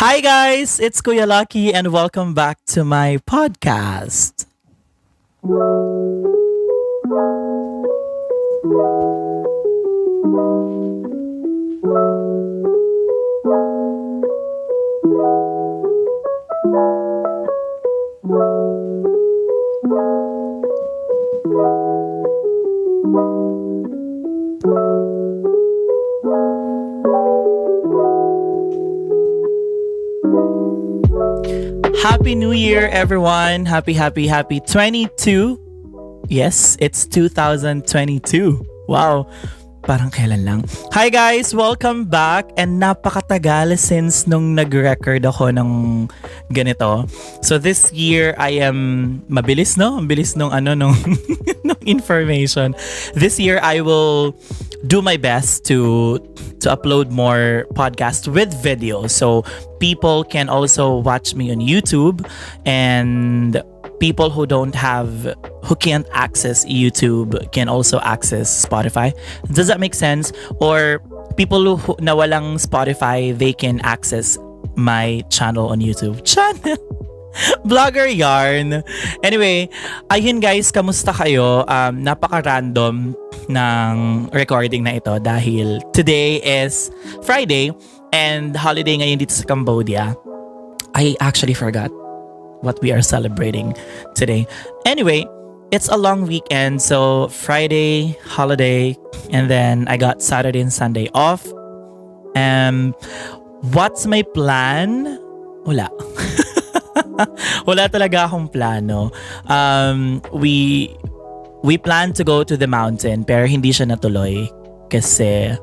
Hi, guys, it's Kuya Lucky, and welcome back to my podcast. Happy New Year, everyone. Happy, happy, happy 22. Yes, it's 2022. Wow. Parang kailan lang. Hi guys! Welcome back! And napakatagal since nung nag-record ako ng ganito. So this year, I am mabilis, no? Mabilis nung ano, nung, nung information. This year, I will do my best to to upload more podcasts with video so people can also watch me on YouTube and people who don't have who can't access YouTube can also access Spotify. Does that make sense? Or people who na walang Spotify, they can access my channel on YouTube. Channel. Vlogger yarn. Anyway, ayun guys, kamusta kayo? Um, napaka-random ng recording na ito dahil today is Friday and holiday ngayon dito sa Cambodia. I actually forgot what we are celebrating today. Anyway, it's a long weekend. So Friday, holiday, and then I got Saturday and Sunday off. Um, what's my plan? Wala. Wala talaga akong plano. Um, we we plan to go to the mountain pero hindi siya natuloy kasi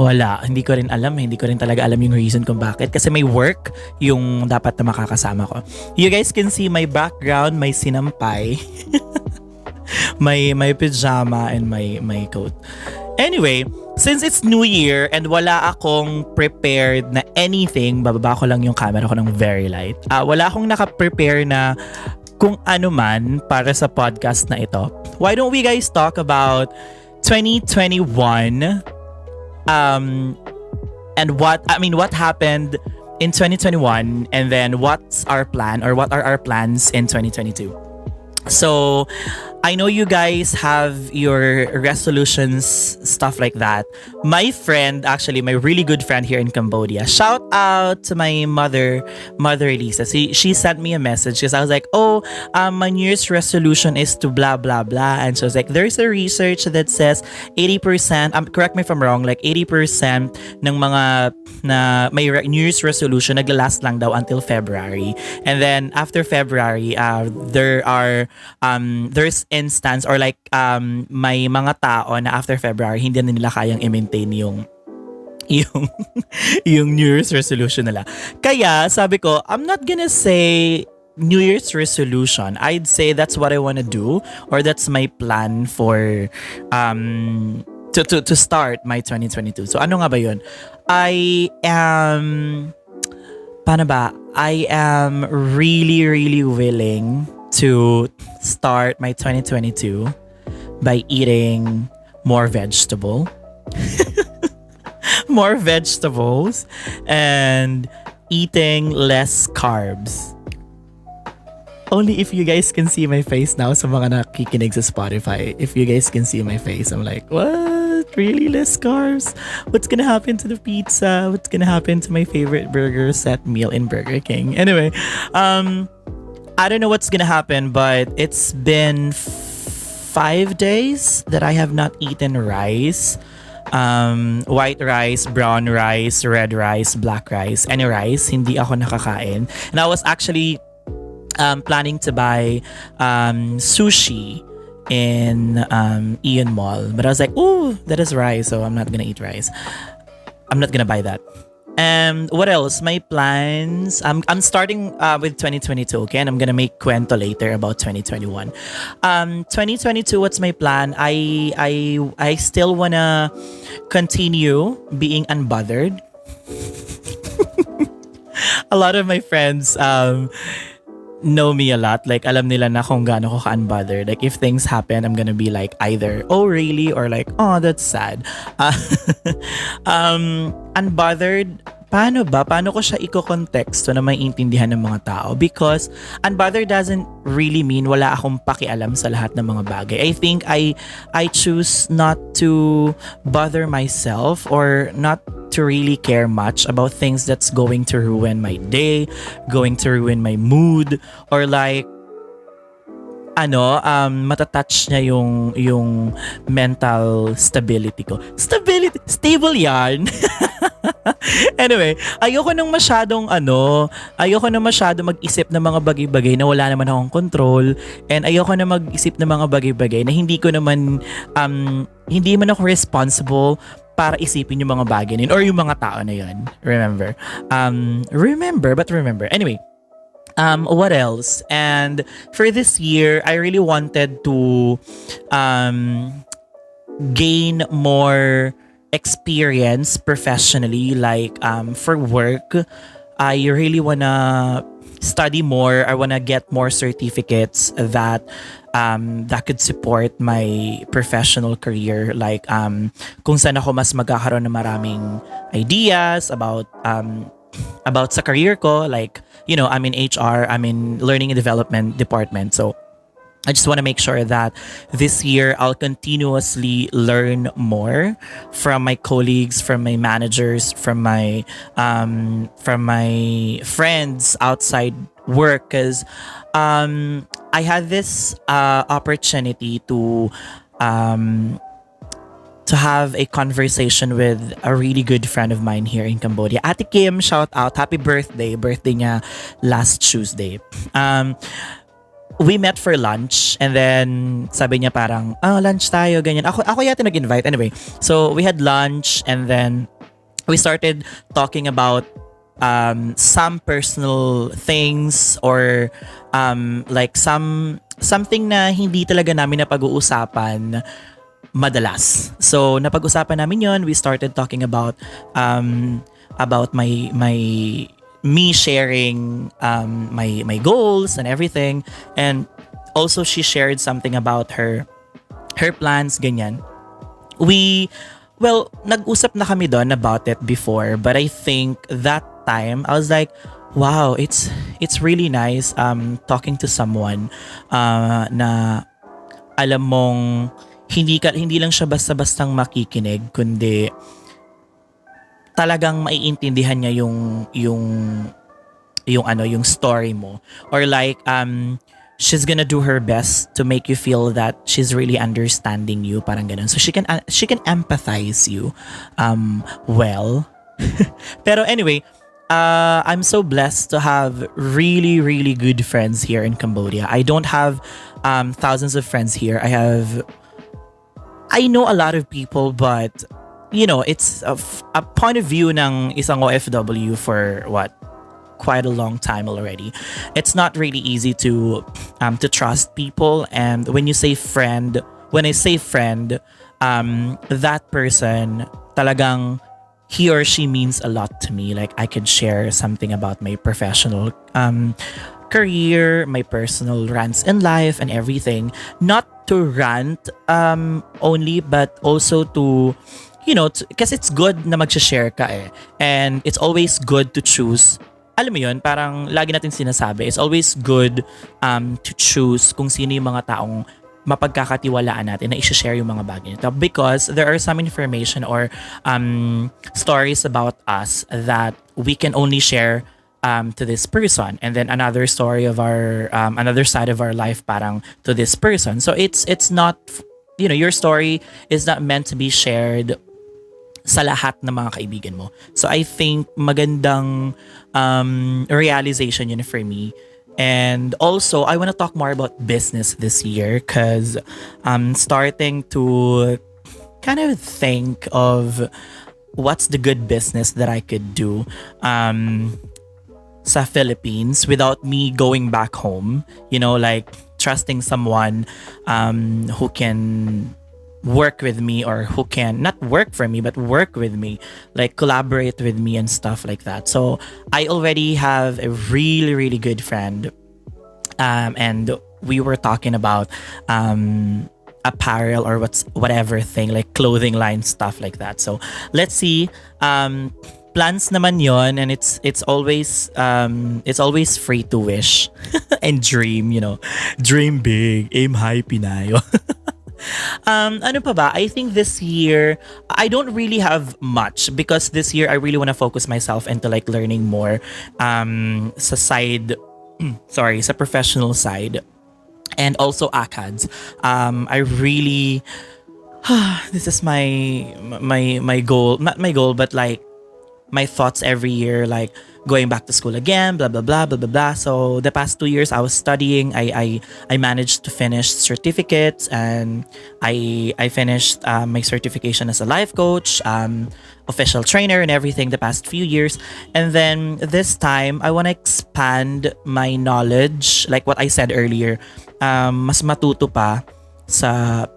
wala, hindi ko rin alam, hindi ko rin talaga alam yung reason kung bakit kasi may work yung dapat na makakasama ko. You guys can see my background, may sinampay. may may pajama and my my coat. Anyway, since it's New Year and wala akong prepared na anything, bababa ko lang yung camera ko ng very light. Uh, wala akong naka-prepare na kung ano man para sa podcast na ito. Why don't we guys talk about 2021 um and what I mean what happened in 2021 and then what's our plan or what are our plans in 2022. So I know you guys have your resolutions, stuff like that. My friend, actually, my really good friend here in Cambodia, shout out to my mother, Mother Elisa. She, she sent me a message because I was like, oh, um, my New Year's resolution is to blah, blah, blah. And she was like, there's a research that says 80%, um, correct me if I'm wrong, like 80% ng mga na may New Year's resolution nagla-last lang daw until February. And then after February, uh, there are, um, there's instance or like um may mga tao na after February hindi na nila kayang i-maintain yung yung yung New Year's resolution nila. Kaya sabi ko, I'm not gonna say New Year's resolution. I'd say that's what I want to do or that's my plan for um to to to start my 2022. So ano nga ba 'yun? I am paano ba? I am really really willing to start my 2022 by eating more vegetable. more vegetables and eating less carbs. Only if you guys can see my face now sa mga nakikinig sa Spotify. If you guys can see my face, I'm like, what? Really less carbs? What's gonna happen to the pizza? What's gonna happen to my favorite burger set meal in Burger King? Anyway, um, I don't know what's gonna happen, but it's been five days that I have not eaten rice. Um, white rice, brown rice, red rice, black rice, any rice. Hindi ako nakakain. And I was actually um, planning to buy um, sushi in um, Ian Mall. But I was like, ooh, that is rice, so I'm not gonna eat rice. I'm not gonna buy that. And what else? My plans. I'm I'm starting uh, with 2022. Okay, and I'm gonna make cuento later about 2021. Um, 2022. What's my plan? I I I still wanna continue being unbothered. a lot of my friends um know me a lot. Like, alam nila na kung gaano ko ka-unbothered. Like, if things happen, I'm gonna be like either, oh, really? Or like, oh, that's sad. Uh, um, unbothered, paano ba? Paano ko siya iko-konteksto na may intindihan ng mga tao? Because unbother doesn't really mean wala akong pakialam sa lahat ng mga bagay. I think I I choose not to bother myself or not to really care much about things that's going to ruin my day, going to ruin my mood, or like ano, um, matatouch niya yung, yung mental stability ko. Stability, stable yan. anyway, ayoko nang masyadong ano, ayoko na masyado mag-isip ng mga bagay-bagay na wala naman akong control and ayoko na mag-isip ng mga bagay-bagay na hindi ko naman um hindi man ako responsible para isipin yung mga bagay na yun or yung mga tao na yun. Remember. Um, remember, but remember. Anyway, um what else? And for this year i really wanted to um gain more experience professionally like um for work. I really wanna study more. I wanna get more certificates that um, that could support my professional career. Like um, kung saan ako mas magkakaroon ng maraming ideas about um, about sa career ko. Like you know I'm in HR I'm in learning and development department so I just want to make sure that this year I'll continuously learn more from my colleagues, from my managers, from my um, from my friends outside work. Because um, I had this uh, opportunity to um, to have a conversation with a really good friend of mine here in Cambodia. Ate Kim, shout out. Happy birthday. Birthday niya last Tuesday. Um, we met for lunch and then sabi niya parang, oh, lunch tayo, ganyan. Ako, ako yata nag-invite. Anyway, so we had lunch and then we started talking about um, some personal things or um, like some something na hindi talaga namin na pag-uusapan madalas. So napag-usapan namin 'yon. We started talking about um about my my me sharing um my my goals and everything and also she shared something about her her plans ganyan. We well, nag-usap na kami doon about it before, but I think that time I was like, wow, it's it's really nice um talking to someone uh, na alam mong hindi ka hindi lang siya basta-bastang makikinig kundi talagang maiintindihan niya yung yung yung ano yung story mo or like um she's gonna do her best to make you feel that she's really understanding you parang ganun so she can uh, she can empathize you um well pero anyway uh, I'm so blessed to have really, really good friends here in Cambodia. I don't have um, thousands of friends here. I have I know a lot of people, but you know, it's a, point of view ng isang OFW for what quite a long time already. It's not really easy to um, to trust people, and when you say friend, when I say friend, um, that person talagang he or she means a lot to me. Like I could share something about my professional um, career, my personal rants in life, and everything. Not to rant um, only, but also to, you know, because it's good na mag-share ka eh. And it's always good to choose alam mo yun, parang lagi natin sinasabi, it's always good um, to choose kung sino yung mga taong mapagkakatiwalaan natin na i-share yung mga bagay nito because there are some information or um, stories about us that we can only share um, to this person. And then another story of our um, another side of our life parang to this person. So it's it's not you know your story is not meant to be shared sa lahat ng mga kaibigan mo. So i think magandang um, realization yun for me. And also i want to talk more about business this year because i'm starting to kind of think of what's the good business that i could do. Um sa Philippines without me going back home. You know, like trusting someone um, who can work with me or who can not work for me but work with me like collaborate with me and stuff like that so i already have a really really good friend um, and we were talking about um, apparel or what's whatever thing like clothing line stuff like that so let's see um, plans naman yon and it's it's always um it's always free to wish and dream you know. Dream big aim high pinayo um ano pa ba? I think this year i don't really have much because this year i really want to focus myself into like learning more um sa side sorry sa professional side and also ACADS. Um, I really, this is my my my goal, not my goal, but like my thoughts every year, like going back to school again, blah blah blah blah blah blah. So the past two years, I was studying. I I, I managed to finish certificates, and I I finished um, my certification as a life coach, um, official trainer, and everything. The past few years, and then this time, I want to expand my knowledge, like what I said earlier. Um, mas matuto pa sa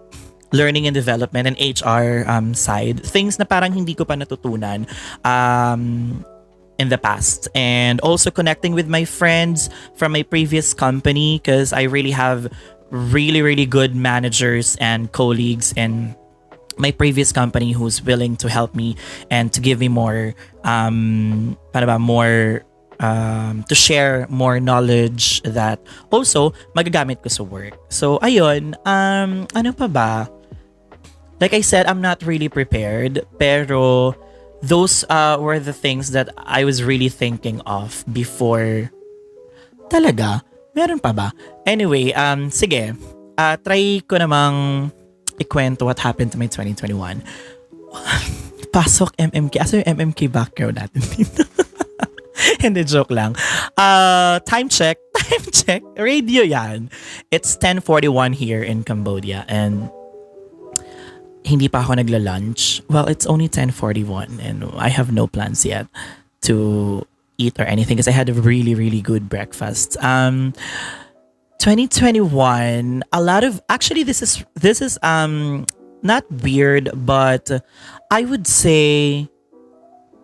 learning and development and HR um, side, things na parang hindi ko pa natutunan um, in the past. And also connecting with my friends from my previous company because I really have really, really good managers and colleagues in my previous company who's willing to help me and to give me more, um, para ba, more um, to share more knowledge that also magagamit ko sa work. So, ayun, um, ano pa ba? Like I said, I'm not really prepared, pero those uh, were the things that I was really thinking of before. Talaga? Meron pa ba? Anyway, um, sige. Uh, try ko namang ikwento what happened to my 2021. Pasok MMK. Asa yung MMK background natin dito? Hindi, joke lang. Uh, time check. Time check. Radio yan. It's 10.41 here in Cambodia. And hindi pa ako nagla-lunch. Well, it's only 10:41 and I have no plans yet to eat or anything because I had a really really good breakfast. Um 2021, a lot of actually this is this is um not weird, but I would say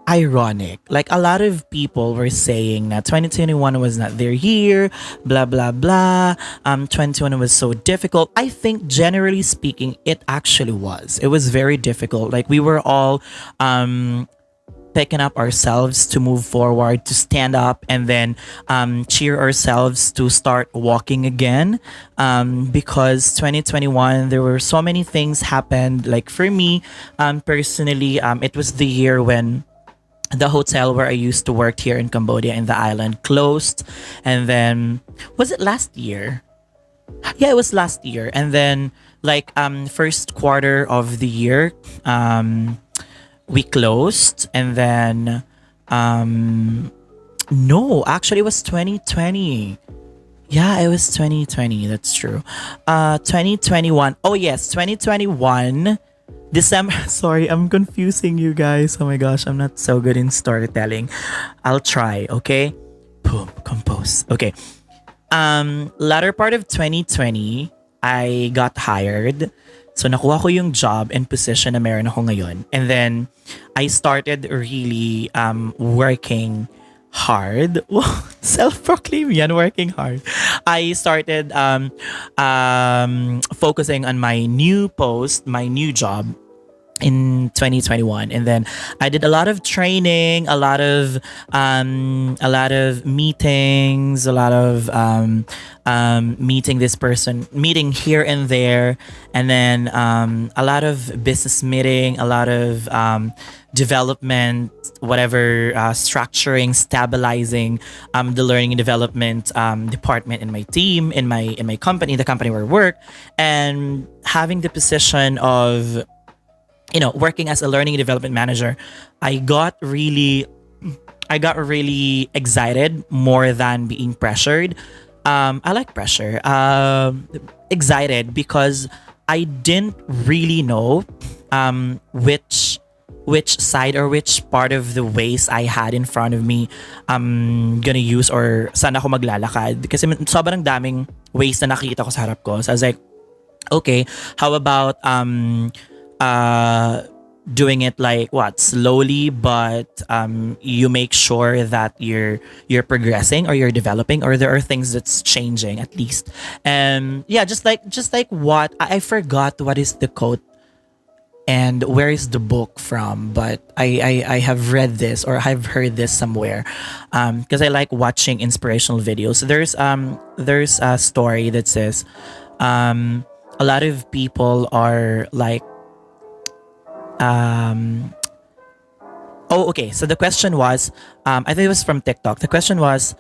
ironic. Like a lot of people were saying that 2021 was not their year, blah blah blah. Um 2021 was so difficult. I think generally speaking it actually was. It was very difficult. Like we were all um picking up ourselves to move forward, to stand up, and then um, cheer ourselves to start walking again. Um, because 2021, there were so many things happened. Like for me, um, personally, um, it was the year when the hotel where I used to work here in Cambodia in the island closed. And then, was it last year? Yeah, it was last year. And then, like, um, first quarter of the year, um, we closed. And then, um, no, actually, it was 2020. Yeah, it was 2020. That's true. Uh, 2021. Oh, yes, 2021 December. Sorry, I'm confusing you guys. Oh my gosh, I'm not so good in storytelling. I'll try, okay? Boom, compose. Okay. Um, latter part of 2020, I got hired. So nakuha ko yung job and position na meron ako ngayon. And then I started really um, working hard. Self-proclaimed yan, working hard. I started um, um, focusing on my new post, my new job in 2021 and then i did a lot of training a lot of um, a lot of meetings a lot of um, um, meeting this person meeting here and there. And then um, a lot of business meeting a lot of um, development whatever uh, structuring stabilizing um, the learning and development department in my team in my in my company the company where i work. And having the position of you know, working as a learning development manager, I got really I got really excited more than being pressured. Um, I like pressure. Um, excited because I didn't really know um, which which side or which part of the ways I had in front of me um gonna use or saan ako maglalakad. Kasi sobrang daming ways na nakita ko sa harap ko. So I was like, okay, how about um uh, doing it like what slowly but um, you make sure that you're you're progressing or you're developing or there are things that's changing at least. And yeah just like just like what I, forgot what is the quote and where is the book from but I, I i have read this or i've heard this somewhere um because i like watching inspirational videos. There's um there's a story that says um a lot of people are like um oh okay so the question was um i think it was from tiktok the question was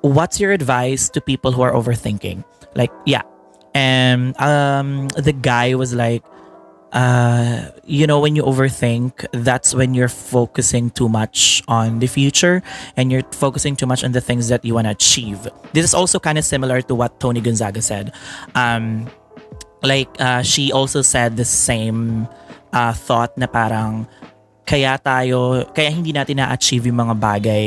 what's your advice to people who are overthinking like yeah and um the guy was like uh, you know, when you overthink, that's when you're focusing too much on the future and you're focusing too much on the things that you want to achieve. This is also kind of similar to what Tony Gonzaga said. Um, like, uh, she also said the same uh, thought na parang kaya tayo, kaya hindi natin na-achieve yung mga bagay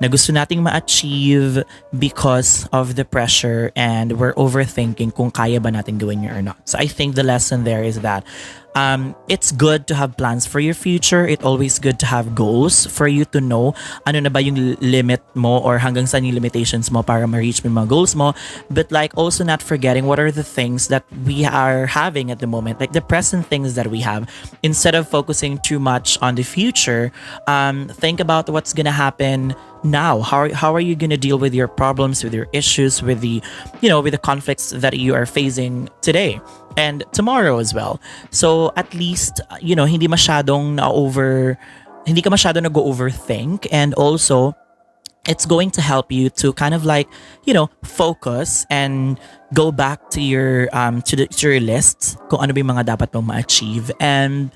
na gusto nating ma-achieve because of the pressure and we're overthinking kung kaya ba natin gawin yun or not. So I think the lesson there is that um, it's good to have plans for your future. It's always good to have goals for you to know ano na ba yung limit mo or hanggang saan yung limitations mo para ma-reach mo yung mga goals mo. But like also not forgetting what are the things that we are having at the moment, like the present things that we have. Instead of focusing too much on the future, um, think about what's gonna happen now? How, how are you going to deal with your problems with your issues with the you know with the conflicts that you are facing today and tomorrow as well? So at least you know hindi masyadong na over hindi ka masyado nag overthink and also it's going to help you to kind of like you know focus and go back to your um to, the, to your list kung ano ba yung mga dapat mong ma-achieve. And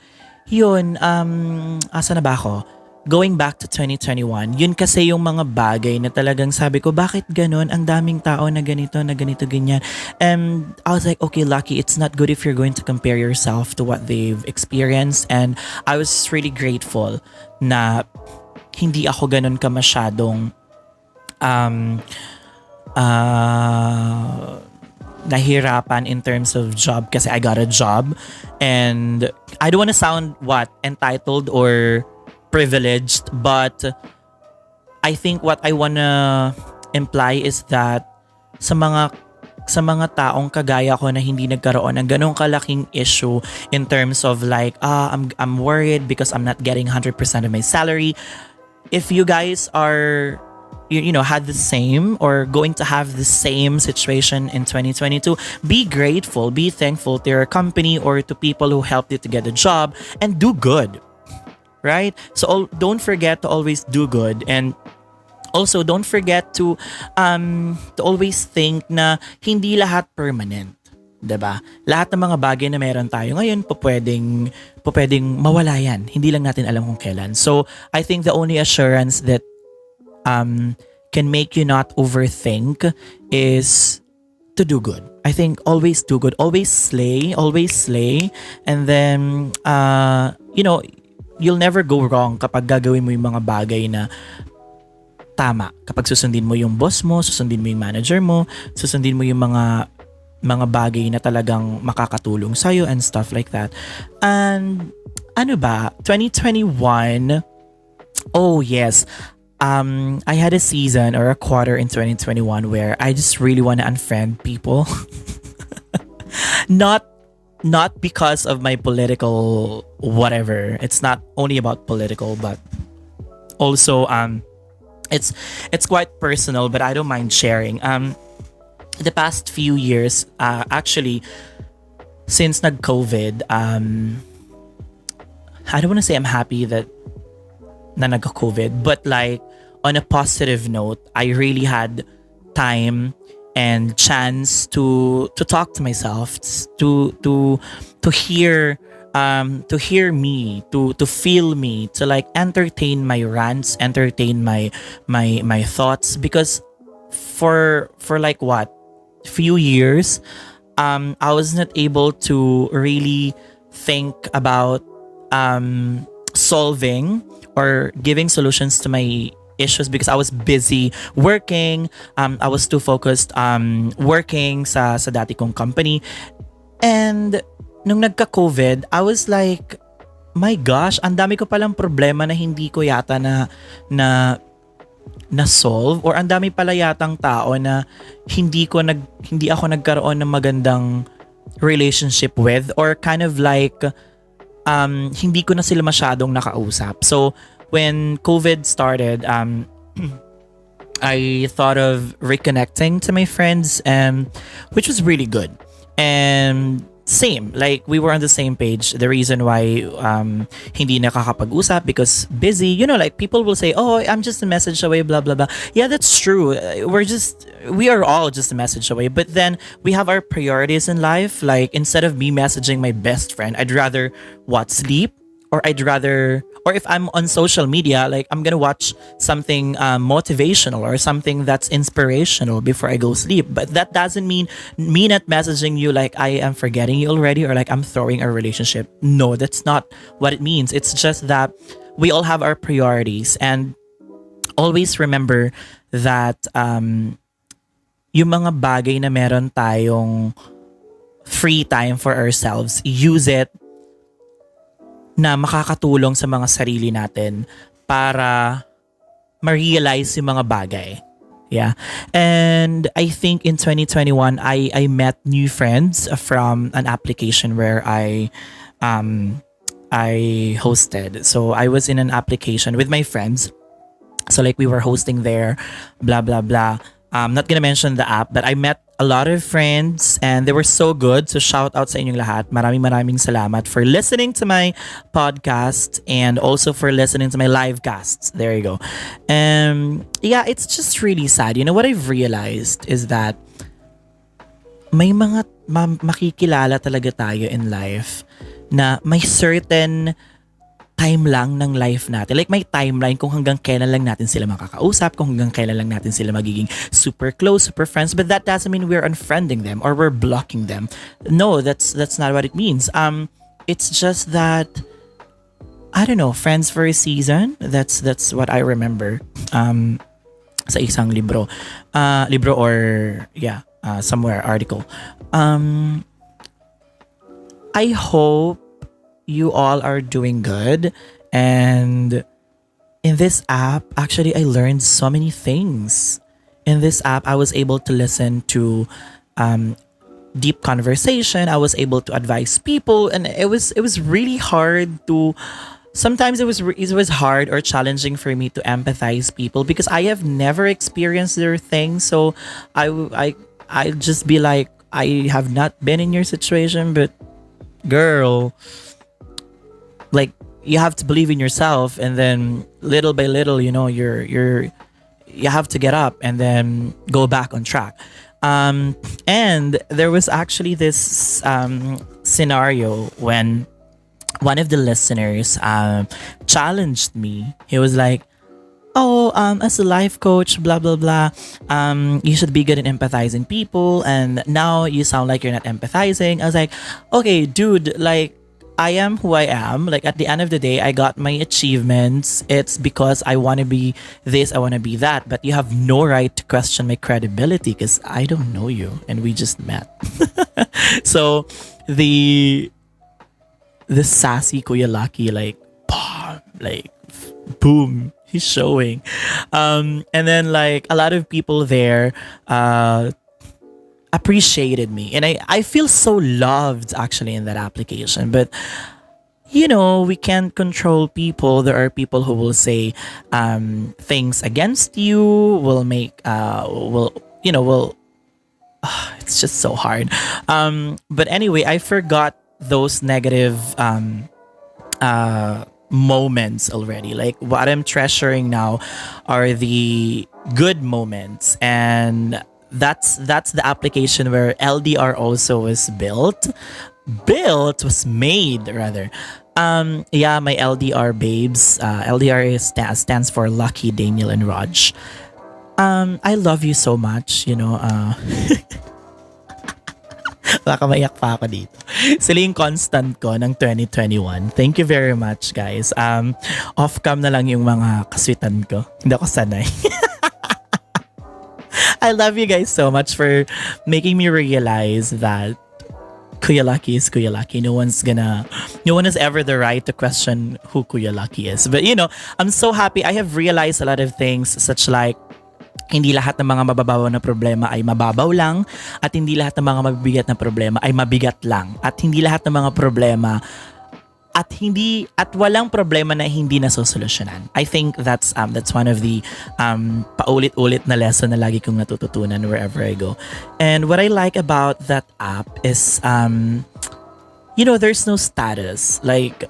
yun um asa na ba ako going back to 2021, yun kasi yung mga bagay na talagang sabi ko, bakit ganun? Ang daming tao na ganito, na ganito, ganyan. And I was like, okay, Lucky, it's not good if you're going to compare yourself to what they've experienced. And I was really grateful na hindi ako ganun ka masyadong um, uh, nahirapan in terms of job kasi I got a job and I don't want to sound what entitled or privileged, but I think what I wanna imply is that sa mga sa mga taong kagaya ko na hindi nagkaroon ng ganong kalaking issue in terms of like, ah, I'm, I'm worried because I'm not getting 100% of my salary. If you guys are, you, you know, had the same or going to have the same situation in 2022, be grateful, be thankful to your company or to people who helped you to get a job and do good right? So don't forget to always do good and also don't forget to um to always think na hindi lahat permanent. 'di ba? Lahat ng mga bagay na meron tayo ngayon, pwedeng pwedeng mawala 'yan. Hindi lang natin alam kung kailan. So, I think the only assurance that um can make you not overthink is to do good. I think always do good, always slay, always slay, and then uh you know you'll never go wrong kapag gagawin mo yung mga bagay na tama. Kapag susundin mo yung boss mo, susundin mo yung manager mo, susundin mo yung mga mga bagay na talagang makakatulong sa'yo and stuff like that. And ano ba, 2021, oh yes, um, I had a season or a quarter in 2021 where I just really want to unfriend people. Not not because of my political whatever. It's not only about political, but also um it's it's quite personal, but I don't mind sharing. Um the past few years, uh, actually since nag COVID, um I don't want to say I'm happy that na nag COVID, but like on a positive note, I really had time and chance to to talk to myself to to to hear um to hear me to to feel me to like entertain my rants entertain my my my thoughts. Because for for like what? Few years um I was not able to really think about um solving or giving solutions to my issues because I was busy working. Um, I was too focused um, working sa, sa dati kong company. And nung nagka-COVID, I was like, my gosh, ang dami ko palang problema na hindi ko yata na na na solve or ang dami pala yatang tao na hindi ko nag hindi ako nagkaroon ng magandang relationship with or kind of like um, hindi ko na sila masyadong nakausap. So, when COVID started, um, I thought of reconnecting to my friends, and which was really good. And same, like we were on the same page. The reason why um, hindi nakakapag-usap because busy. You know, like people will say, "Oh, I'm just a message away." Blah blah blah. Yeah, that's true. We're just we are all just a message away. But then we have our priorities in life. Like instead of me messaging my best friend, I'd rather what sleep or I'd rather or if I'm on social media, like I'm gonna watch something um, motivational or something that's inspirational before I go sleep. But that doesn't mean me not messaging you like I am forgetting you already or like I'm throwing our relationship. No, that's not what it means. It's just that we all have our priorities and always remember that um, yung mga bagay na meron tayong free time for ourselves, use it na makakatulong sa mga sarili natin para ma-realize yung mga bagay. Yeah. And I think in 2021 I I met new friends from an application where I um I hosted. So I was in an application with my friends. So like we were hosting there, blah blah blah. I'm not gonna mention the app, but I met a lot of friends and they were so good. So shout out sa inyong lahat. Maraming maraming salamat for listening to my podcast and also for listening to my live casts. There you go. Um, yeah, it's just really sad. You know what I've realized is that may mga ma- makikilala talaga tayo in life na may certain time lang ng life natin. Like may timeline kung hanggang kailan lang natin sila makakausap, kung hanggang kailan lang natin sila magiging super close, super friends. But that doesn't mean we're unfriending them or we're blocking them. No, that's that's not what it means. Um, it's just that I don't know, friends for a season. That's that's what I remember. Um, sa isang libro, uh, libro or yeah, uh, somewhere article. Um, I hope you all are doing good. And in this app, actually, I learned so many things. In this app, I was able to listen to um, deep conversation. I was able to advise people, and it was it was really hard to. Sometimes it was it was hard or challenging for me to empathize people because I have never experienced their thing. So I I I just be like I have not been in your situation, but girl, you have to believe in yourself and then little by little you know you're you're you have to get up and then go back on track. Um, and there was actually this um, scenario when one of the listeners um, challenged me. He was like oh um, as a life coach blah blah blah um, you should be good at empathizing people and now you sound like you're not empathizing. I was like okay dude like I am who I am. Like at the end of the day, I got my achievements. It's because I want to be this, I want to be that. But you have no right to question my credibility because I don't know you and we just met. so the the sassy Kuya Lucky like bomb, like boom, he's showing. Um, and then like a lot of people there uh appreciated me. And I, I feel so loved actually in that application. But you know we can't control people. There are people who will say um, things against you will make uh, will you know will uh, it's just so hard. Um, but anyway i forgot those negative um, uh, moments already. Like what i'm treasuring now are the good moments and that's that's the application where LDR also was built. Built was made rather. Um, yeah, my LDR babes. Uh, LDR is, stands for Lucky, Daniel, and Raj. Um, I love you so much. You know, uh, baka pa ako dito. Sila constant ko ng 2021. Thank you very much, guys. Um, off-cam na lang yung mga kaswitan ko. Hindi ako sanay. I love you guys so much for making me realize that Kuya Lucky is Kuya Lucky. No one's gonna, no one has ever the right to question who Kuya Lucky is. But you know, I'm so happy. I have realized a lot of things such like hindi lahat ng mga mababaw na problema ay mababaw lang at hindi lahat ng mga mabibigat na problema ay mabigat lang at hindi lahat ng mga problema at hindi at walang problema na hindi nasosolusyonan. I think that's um that's one of the um paulit-ulit na lesson na lagi kong natututunan wherever I go. And what I like about that app is um you know there's no status. Like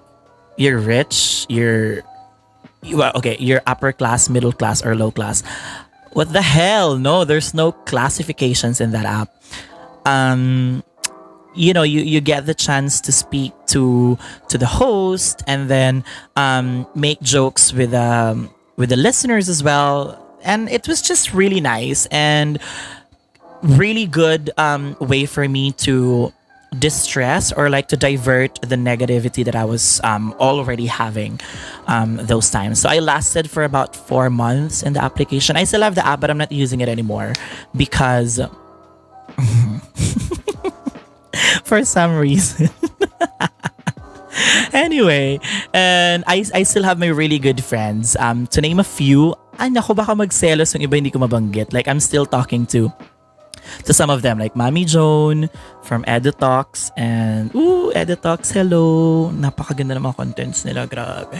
you're rich, you're well, okay, you're upper class, middle class or low class. What the hell? No, there's no classifications in that app. Um you know you you get the chance to speak to to the host and then um, make jokes with um with the listeners as well and it was just really nice and really good um way for me to distress or like to divert the negativity that I was um, already having um, those times. So I lasted for about four months in the application. I still have the app, but I'm not using it anymore because for some reason. anyway, and I, I still have my really good friends. Um, to name a few, ay nako baka magselos yung iba hindi ko mabanggit. Like I'm still talking to to some of them like Mami Joan from Editox and ooh Editox hello napakaganda ng mga contents nila grabe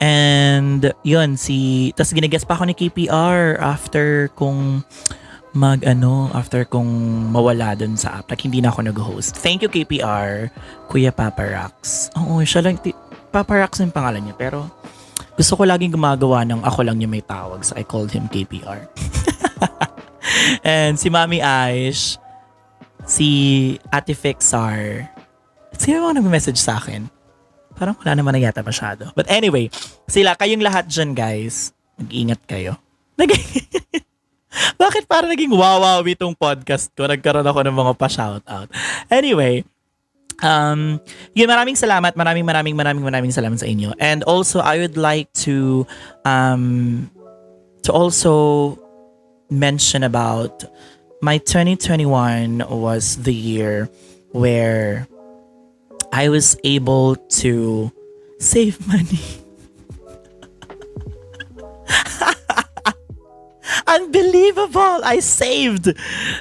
and yun si tas ginigest pa ako ni KPR after kung mag ano after kong mawala dun sa app. Like hindi na ako nag-host. Thank you KPR, Kuya Paparax. Oo, siya lang ti- Paparax yung pangalan niya pero gusto ko laging gumagawa ng ako lang yung may tawag so I called him KPR. And si Mami Aish, si Ate Fixar, sino mga nag-message sa akin? Parang wala naman na yata masyado. But anyway, sila, kayong lahat dyan guys, mag-ingat kayo. Nag- Bakit parang naging wawawi itong podcast ko? Nagkaroon ako ng mga pa-shoutout. Anyway, um, yun, maraming salamat. Maraming, maraming, maraming, maraming salamat sa inyo. And also, I would like to, um, to also mention about my 2021 was the year where I was able to save money. Unbelievable! I saved!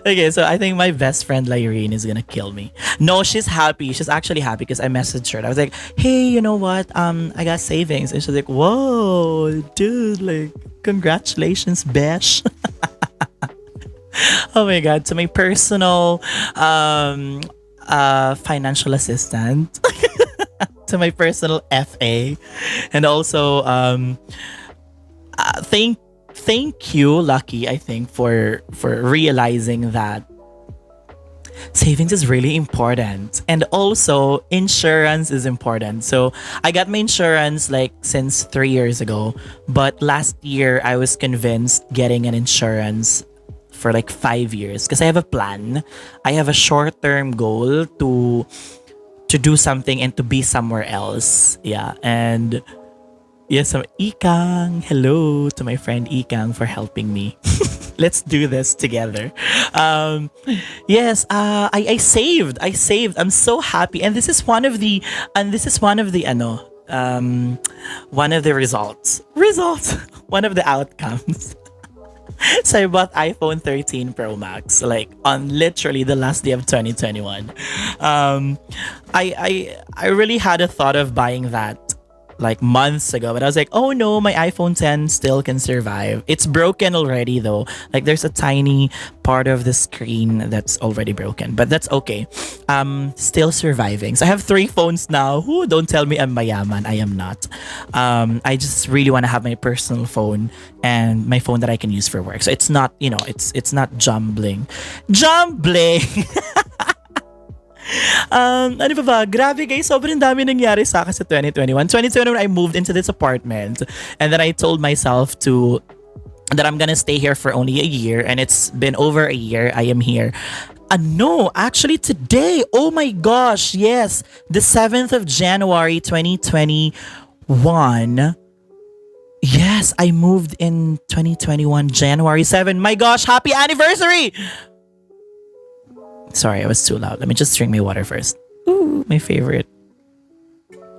Okay, so I think my best friend Lyrene is gonna kill me. No, she's happy. She's actually happy because I messaged her. I was like, hey, you know what? Um, I got savings. And she's like, whoa, dude, like, congratulations, Besh. oh my god. To my personal um uh financial assistant. to my personal FA. And also um uh, thank thank you, Lucky, I think, for for realizing that savings is really important. And also insurance is important. So i got my insurance like since three years ago. But last year i was convinced getting an insurance for like five years. Because i have a plan. I have a short-term goal to to do something and to be somewhere else. Yeah and Yes, I'm Ikang. Hello to my friend Ikang for helping me. Let's do this together. Um, yes, uh, I, I saved. I saved. I'm so happy. And this is one of the and this is one of the ano, um, one of the results. Results. One of the outcomes. so I bought iPhone 13 Pro Max like on literally the last day of 2021. Um, I I I really had a thought of buying that like months ago, but I was like, oh no, my iPhone 10 still can survive. It's broken already though. Like there's a tiny part of the screen that's already broken, but that's okay. Um, still surviving. So I have three phones now. Who don't tell me I'm mayaman. I am not. Um, I just really want to have my personal phone and my phone that I can use for work. So it's not, you know, it's it's not jumbling. Jumbling. Um, ano pa ba? Grabe guys, sobrang dami nangyari sa akin sa 2021. 2021, I moved into this apartment and then I told myself to that I'm gonna stay here for only a year and it's been over a year I am here. Uh, no, actually today, oh my gosh, yes, the 7th of January 2021. Yes, I moved in 2021, January 7. My gosh, happy anniversary! Sorry, I was too loud. Let me just drink my water first. Ooh, my favorite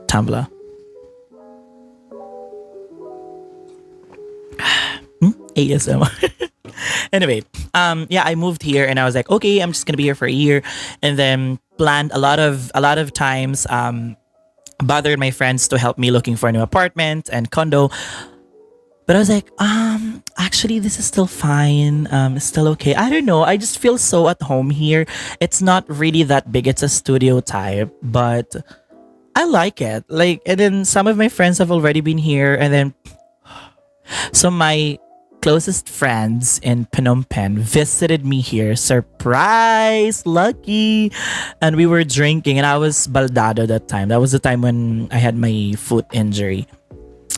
tumbler. hmm? ASMR. anyway, um, yeah, I moved here and I was like, okay, I'm just gonna be here for a year, and then planned a lot of a lot of times, um, bothered my friends to help me looking for a new apartment and condo. But I was like, um, actually, this is still fine. Um, it's still okay. I don't know. I just feel so at home here. It's not really that big. It's a studio type, but I like it. Like, and then some of my friends have already been here, and then so my closest friends in Phnom Penh visited me here. Surprise! Lucky! And we were drinking, and I was baldado that time. That was the time when I had my foot injury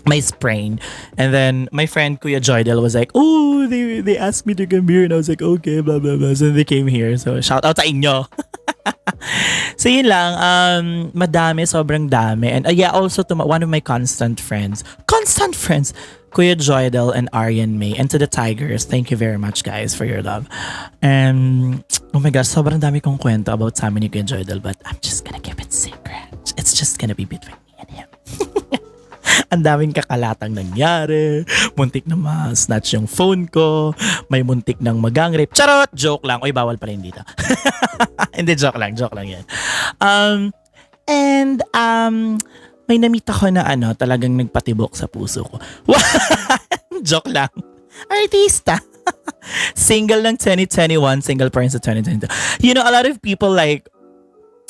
my sprain. And then my friend Kuya Joydel was like, oh, they, they asked me to come here. And I was like, okay, blah, blah, blah. So they came here. So shout out sa inyo. so yun lang, um, madami, sobrang dami. And uh, yeah, also to one of my constant friends, constant friends, Kuya Joydel and Aryan May. And to the Tigers, thank you very much guys for your love. And oh my gosh, sobrang dami kong kwento about sa amin ni Kuya Joydel, but I'm just gonna keep it secret. It's just gonna be between. Ang daming kakalatang nangyari. Muntik na ma-snatch yung phone ko. May muntik nang magang rape. Charot! Joke lang. Oy, bawal pala hindi dito. hindi, joke lang. Joke lang yan. Um, and, um, may namita ko na ano, talagang nagpatibok sa puso ko. joke lang. Artista. single ng 2021, single pa rin sa 2022. You know, a lot of people like,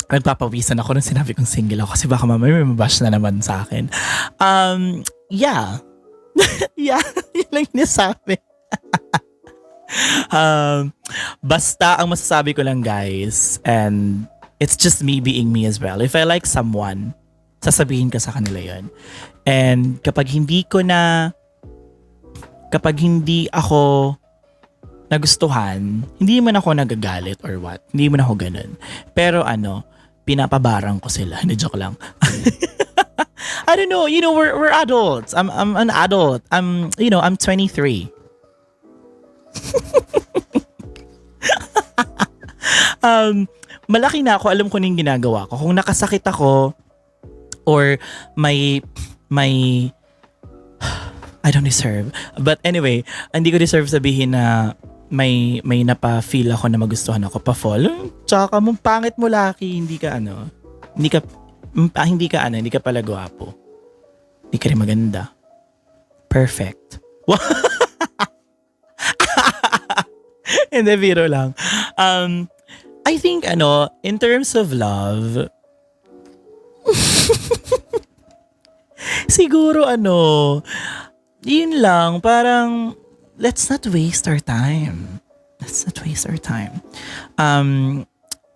nagpapawisan ako nung sinabi kong single ako kasi baka mamaya may mabash na naman sa akin. Um, yeah. yeah, yun lang nasabi. um, basta ang masasabi ko lang guys, and it's just me being me as well. If I like someone, sasabihin ko sa kanila yon And kapag hindi ko na, kapag hindi ako nagustuhan, hindi man ako nagagalit or what. Hindi man ako ganun. Pero ano, pinapabarang ko sila. Hindi joke lang. I don't know. You know, we're we're adults. I'm I'm an adult. I'm you know, I'm 23. um, malaki na ako, alam ko na ginagawa ko. Kung nakasakit ako or may may I don't deserve. But anyway, hindi ko deserve sabihin na may may napa-feel ako na magustuhan ako pa-fall. Tsaka mong pangit mo laki, hindi ka ano, hindi ka ah, hindi ka ano, hindi ka pala gwapo. Hindi ka rin maganda. Perfect. Hindi, biro lang. Um, I think, ano, in terms of love, siguro, ano, yun lang, parang, let's not waste our time. Let's not waste our time. Um,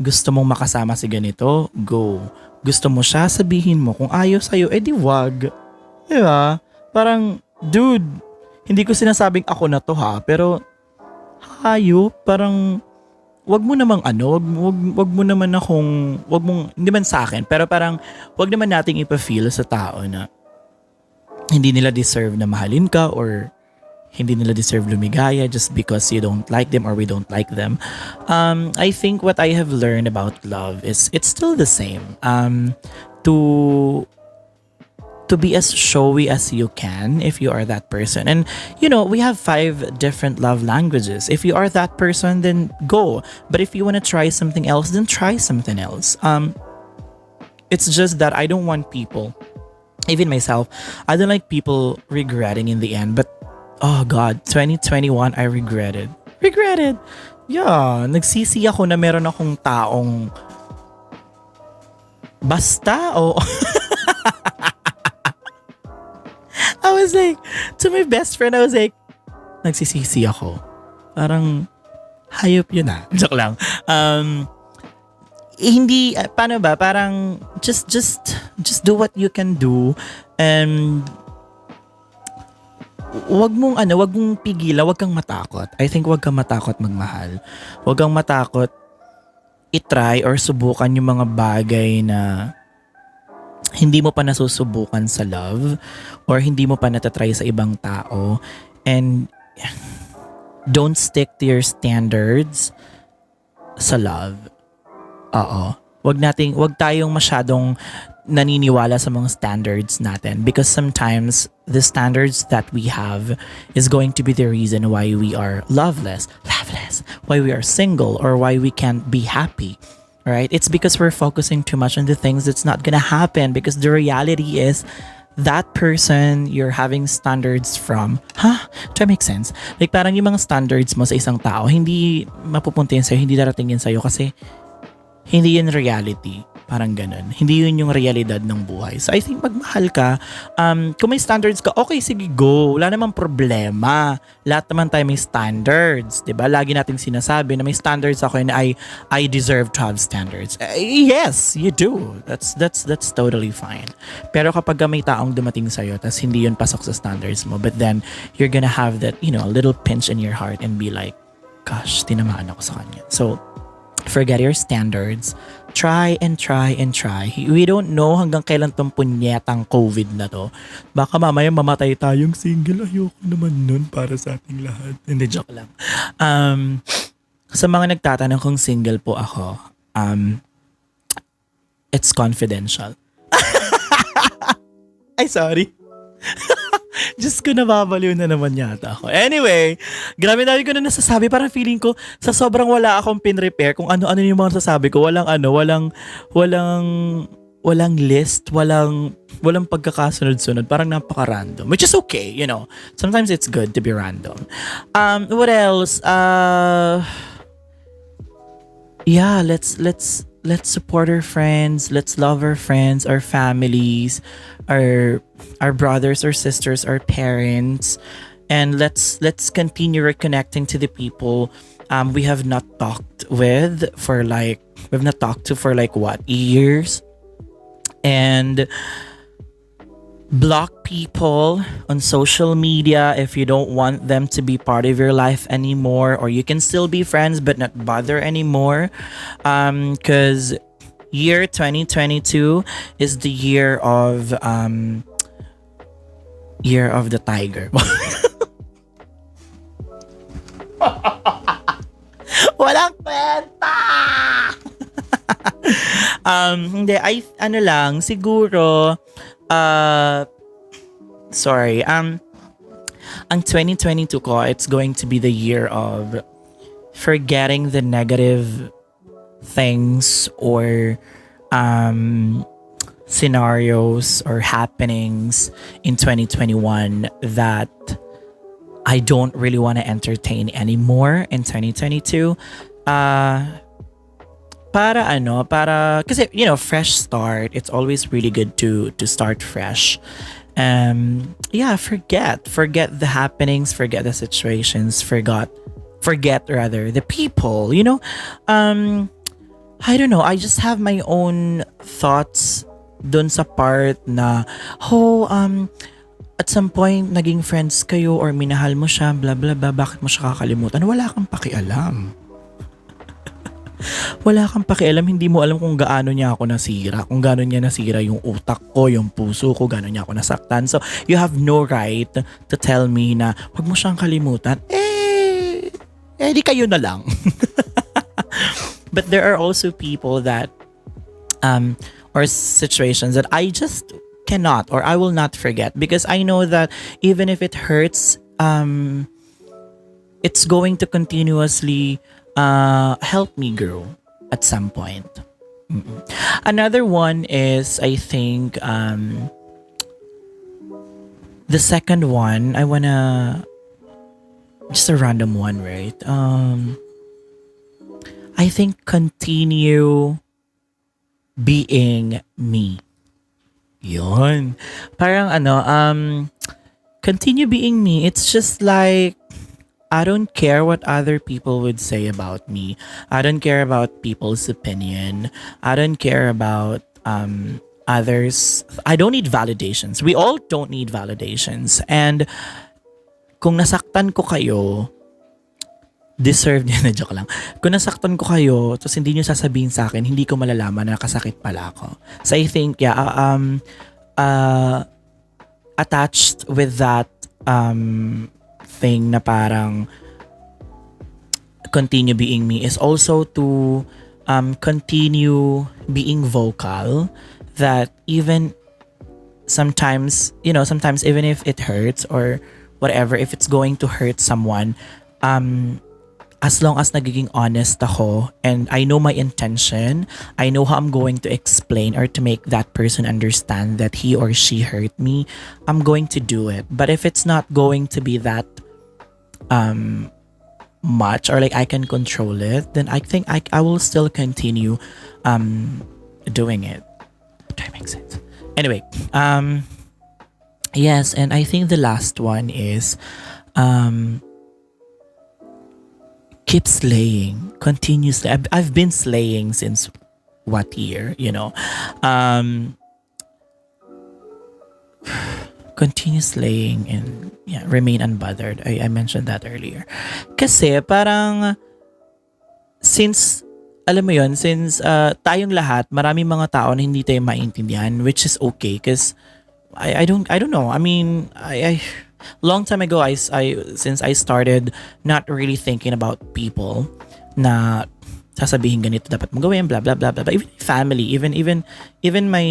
gusto mong makasama si ganito, go. Gusto mo siya, sabihin mo. Kung ayaw sa'yo, edi wag. Diba? Parang, dude, hindi ko sinasabing ako na to ha, pero hayo, parang wag mo namang ano, wag, wag, wag mo naman akong, wag mong, hindi man sa akin, pero parang wag naman nating ipa-feel sa tao na hindi nila deserve na mahalin ka or hindi nila deserve lumigaya just because you don't like them or we don't like them. Um, I think what I have learned about love is it's still the same. Um, to to be as showy as you can if you are that person. And you know, we have five different love languages. If you are that person, then go. But if you want to try something else, then try something else. Um, it's just that I don't want people, even myself, I don't like people regretting in the end. But oh God, 2021, I regretted. Regretted. Yeah, nagsisi ako na meron akong taong basta o I was like, to my best friend, I was like, nagsisisi ako. Parang, hayop yun ah. Joke lang. Um, hindi, uh, paano ba? Parang, just, just, just do what you can do. And, wag mong ano, wag mong pigilan, wag kang matakot. I think wag kang matakot magmahal. Wag kang matakot i-try or subukan yung mga bagay na hindi mo pa nasusubukan sa love or hindi mo pa natatry sa ibang tao and don't stick to your standards sa love. Oo. Wag nating wag tayong masyadong naniniwala sa mga standards natin because sometimes the standards that we have is going to be the reason why we are loveless, loveless, why we are single or why we can't be happy. right? It's because we're focusing too much on the things that's not gonna happen because the reality is that person you're having standards from, huh? To make sense? Like parang yung mga standards mo sa isang tao, hindi mapupunta yun sa'yo, hindi darating yun sa'yo kasi hindi yun reality. Parang ganun. Hindi yun yung realidad ng buhay. So I think magmahal ka, um, kung may standards ka, okay, sige, go. Wala namang problema. Lahat naman tayo may standards. ba Lagi nating sinasabi na may standards ako and I, I deserve to have standards. Uh, yes, you do. That's, that's, that's totally fine. Pero kapag may taong dumating sa'yo, tas hindi yun pasok sa standards mo, but then you're gonna have that, you know, a little pinch in your heart and be like, gosh, tinamaan ako sa kanya. So, forget your standards try and try and try. We don't know hanggang kailan tong punyetang COVID na to. Baka mamaya mamatay tayong single. Ayoko naman nun para sa ating lahat. Hindi, joke lang. Um, sa mga nagtatanong kung single po ako, um, it's confidential. Ay, sorry. Diyos ko, nababaliw na naman yata ako. Anyway, grabe dami ko na nasasabi. Parang feeling ko, sa sobrang wala akong pin-repair, kung ano-ano yung mga nasasabi ko, walang ano, walang, walang, walang list, walang, walang pagkakasunod-sunod. Parang napaka-random. Which is okay, you know. Sometimes it's good to be random. Um, what else? Uh, yeah, let's, let's, let's support our friends. Let's love our friends, our families, our our brothers or sisters, our parents, and let's let's continue reconnecting to the people um, we have not talked with for like we've not talked to for like what years, and block people on social media if you don't want them to be part of your life anymore or you can still be friends but not bother anymore. Because um, year 2022 is the year of um, year of the tiger. Walang kwenta! Um hindi I ano lang siguro uh, sorry. Um, ang 2022 ko, it's going to be the year of forgetting the negative things or um, scenarios or happenings in 2021 that I don't really want to entertain anymore in 2022. Uh, para ano, para kasi you know, fresh start. It's always really good to to start fresh. Um yeah, forget, forget the happenings, forget the situations, forgot forget rather the people, you know? Um I don't know, I just have my own thoughts dun sa part na oh um at some point naging friends kayo or minahal mo siya blah blah blah bakit mo siya kakalimutan wala kang pakialam wala kang pakialam, hindi mo alam kung gaano niya ako nasira, kung gaano niya nasira yung utak ko, yung puso ko, gaano niya ako nasaktan. So, you have no right to tell me na wag mo siyang kalimutan. Eh, eh di kayo na lang. But there are also people that um or situations that I just cannot or I will not forget because I know that even if it hurts um it's going to continuously uh, help me grow at some point. Another one is, I think, um, the second one, I wanna, just a random one, right? Um, I think continue being me. Yon. Parang ano, um, continue being me. It's just like, I don't care what other people would say about me. I don't care about people's opinion. I don't care about um, others. I don't need validations. We all don't need validations. And kung nasaktan ko kayo, deserve niya na joke lang. Kung nasaktan ko kayo, tapos hindi niyo sasabihin sa akin, hindi ko malalaman na nakasakit pala ako. So I think, yeah, uh, um, uh, attached with that um, thing na parang continue being me is also to um, continue being vocal that even sometimes you know sometimes even if it hurts or whatever if it's going to hurt someone um as long as nagiging honest ako and I know my intention, I know how I'm going to explain or to make that person understand that he or she hurt me, I'm going to do it. But if it's not going to be that um much or like I can control it, then I think I, I will still continue um doing it. That makes sense. Anyway, um yes, and I think the last one is um keep slaying continuously. I've, I've been slaying since what year, you know? Um, continue slaying and yeah, remain unbothered. I, I mentioned that earlier. Kasi parang since alam mo yon since uh, tayong lahat maraming mga tao na hindi tayo maintindihan which is okay because I, I don't I don't know I mean I, I long time ago I, I since I started not really thinking about people na sasabihin ganito dapat mo gawin blah blah blah blah, even family even even even my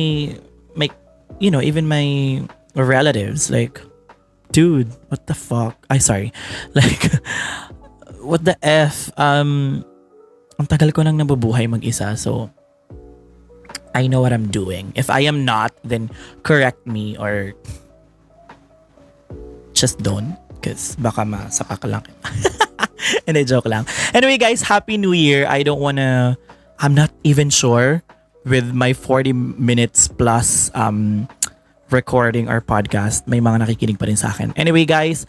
my you know even my relatives like dude what the fuck I sorry like what the f um ang tagal ko nang nabubuhay mag-isa so I know what I'm doing. If I am not, then correct me or just don't because baka masapak lang. And I joke lang. Anyway guys, Happy New Year. I don't wanna, I'm not even sure with my 40 minutes plus um, recording our podcast, may mga nakikinig pa rin sa akin. Anyway guys,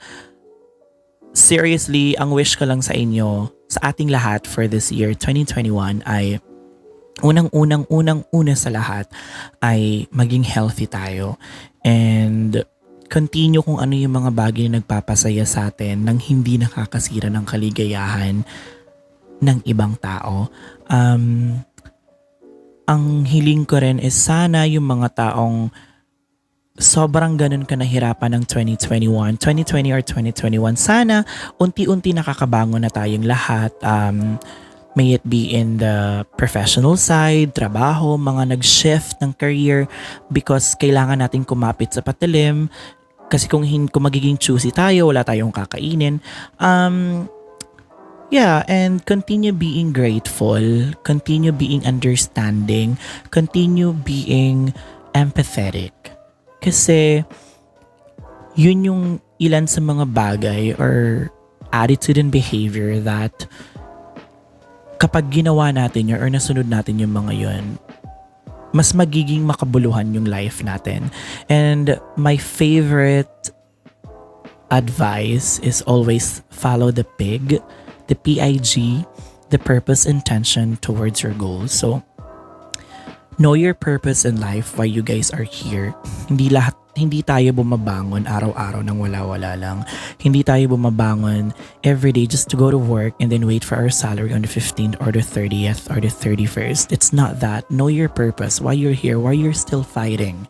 seriously, ang wish ko lang sa inyo, sa ating lahat for this year, 2021, ay unang-unang unang-una sa lahat ay maging healthy tayo. And continue kung ano yung mga bagay na nagpapasaya sa atin nang hindi nakakasira ng kaligayahan ng ibang tao. Um, ang hiling ko rin is sana yung mga taong sobrang ganun ka nahirapan ng 2021, 2020 or 2021, sana unti-unti nakakabangon na tayong lahat. Um, may it be in the professional side, trabaho, mga nag-shift ng career because kailangan natin kumapit sa patilim, kasi kung, hin, kung magiging choosy tayo, wala tayong kakainin. Um, yeah, and continue being grateful, continue being understanding, continue being empathetic. Kasi yun yung ilan sa mga bagay or attitude and behavior that kapag ginawa natin yun or nasunod natin yung mga yun, mas magiging makabuluhan yung life natin. And my favorite advice is always follow the PIG, the PIG, the purpose intention towards your goals. So, know your purpose in life, why you guys are here. Hindi lahat hindi tayo bumabangon araw-araw nang wala-wala lang. Hindi tayo bumabangon every day just to go to work and then wait for our salary on the 15th or the 30th or the 31st. It's not that. Know your purpose, why you're here, why you're still fighting.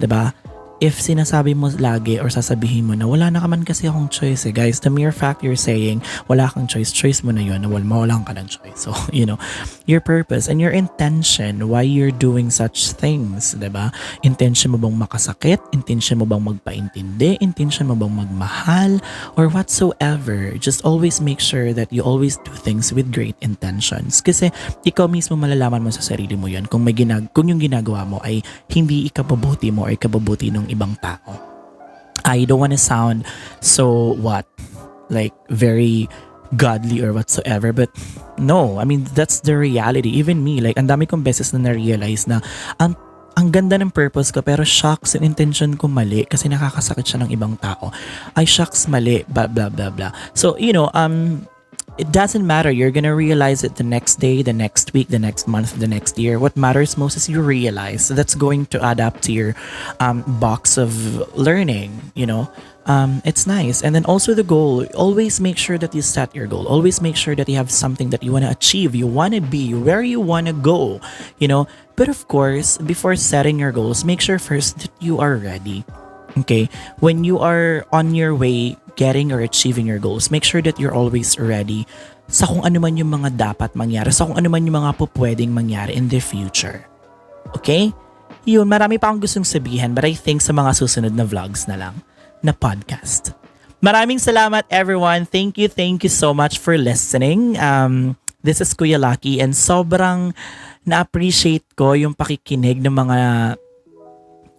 'Di ba? If sinasabi mo lagi or sasabihin mo na wala na ka man kasi akong choice eh guys. The mere fact you're saying wala kang choice choice mo na yun na wala mawalan ka ng choice. So you know your purpose and your intention why you're doing such things ba? Diba? intention mo bang makasakit? Intention mo bang magpaintindi? Intention mo bang magmahal? Or whatsoever just always make sure that you always do things with great intentions. Kasi ikaw mismo malalaman mo sa sarili mo yun. Kung may ginag kung yung ginagawa mo ay hindi ikapabuti mo or ikapabuti ng ibang tao. I don't want to sound so what like very godly or whatsoever but no I mean that's the reality. Even me like ang dami kong beses na na-realize na ang ang ganda ng purpose ko pero shocks yung intention ko mali kasi nakakasakit siya ng ibang tao. Ay shocks mali blah blah blah blah. So you know um it doesn't matter. You're gonna realize it the next day, the next week, the next month, the next year. What matters most is you realize. So that's going to add up to your um, box of learning. You know, um, it's nice. And then also the goal. Always make sure that you set your goal. Always make sure that you have something that you want to achieve. You want to be where you want to go. You know, but of course, before setting your goals, make sure first that you are ready. Okay, when you are on your way getting or achieving your goals, make sure that you're always ready sa kung ano man yung mga dapat mangyari, sa kung ano man yung mga po pwedeng mangyari in the future. Okay? Yun, marami pa akong gustong sabihin but I think sa mga susunod na vlogs na lang, na podcast. Maraming salamat everyone. Thank you, thank you so much for listening. Um, this is Kuya Lucky and sobrang na-appreciate ko yung pakikinig ng mga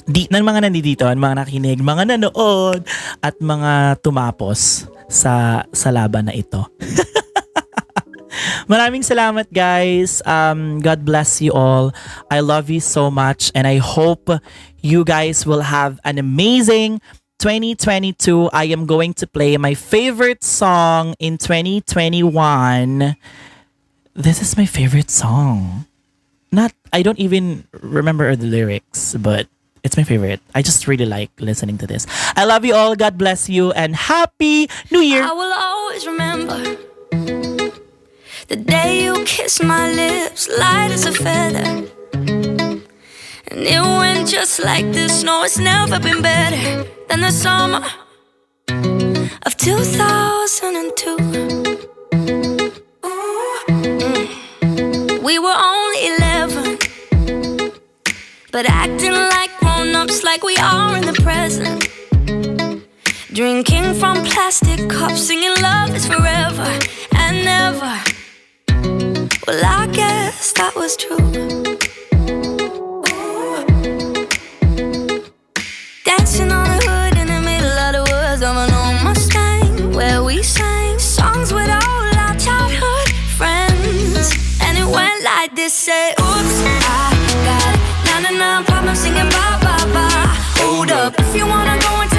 di, ng mga nandito, ng mga nakinig, mga nanood at mga tumapos sa sa laban na ito. Maraming salamat guys. Um, God bless you all. I love you so much and I hope you guys will have an amazing 2022. I am going to play my favorite song in 2021. This is my favorite song. Not I don't even remember the lyrics, but it's my favorite. I just really like listening to this. I love you all. God bless you and happy New Year. I will always remember the day you kissed my lips, light as a feather. And it went just like this. No, it's never been better than the summer of 2002. Mm. We were only 11, but acting like ups, like we are in the present. Drinking from plastic cups, singing love is forever and never. Well, I guess that was true. Dancing on if you wanna go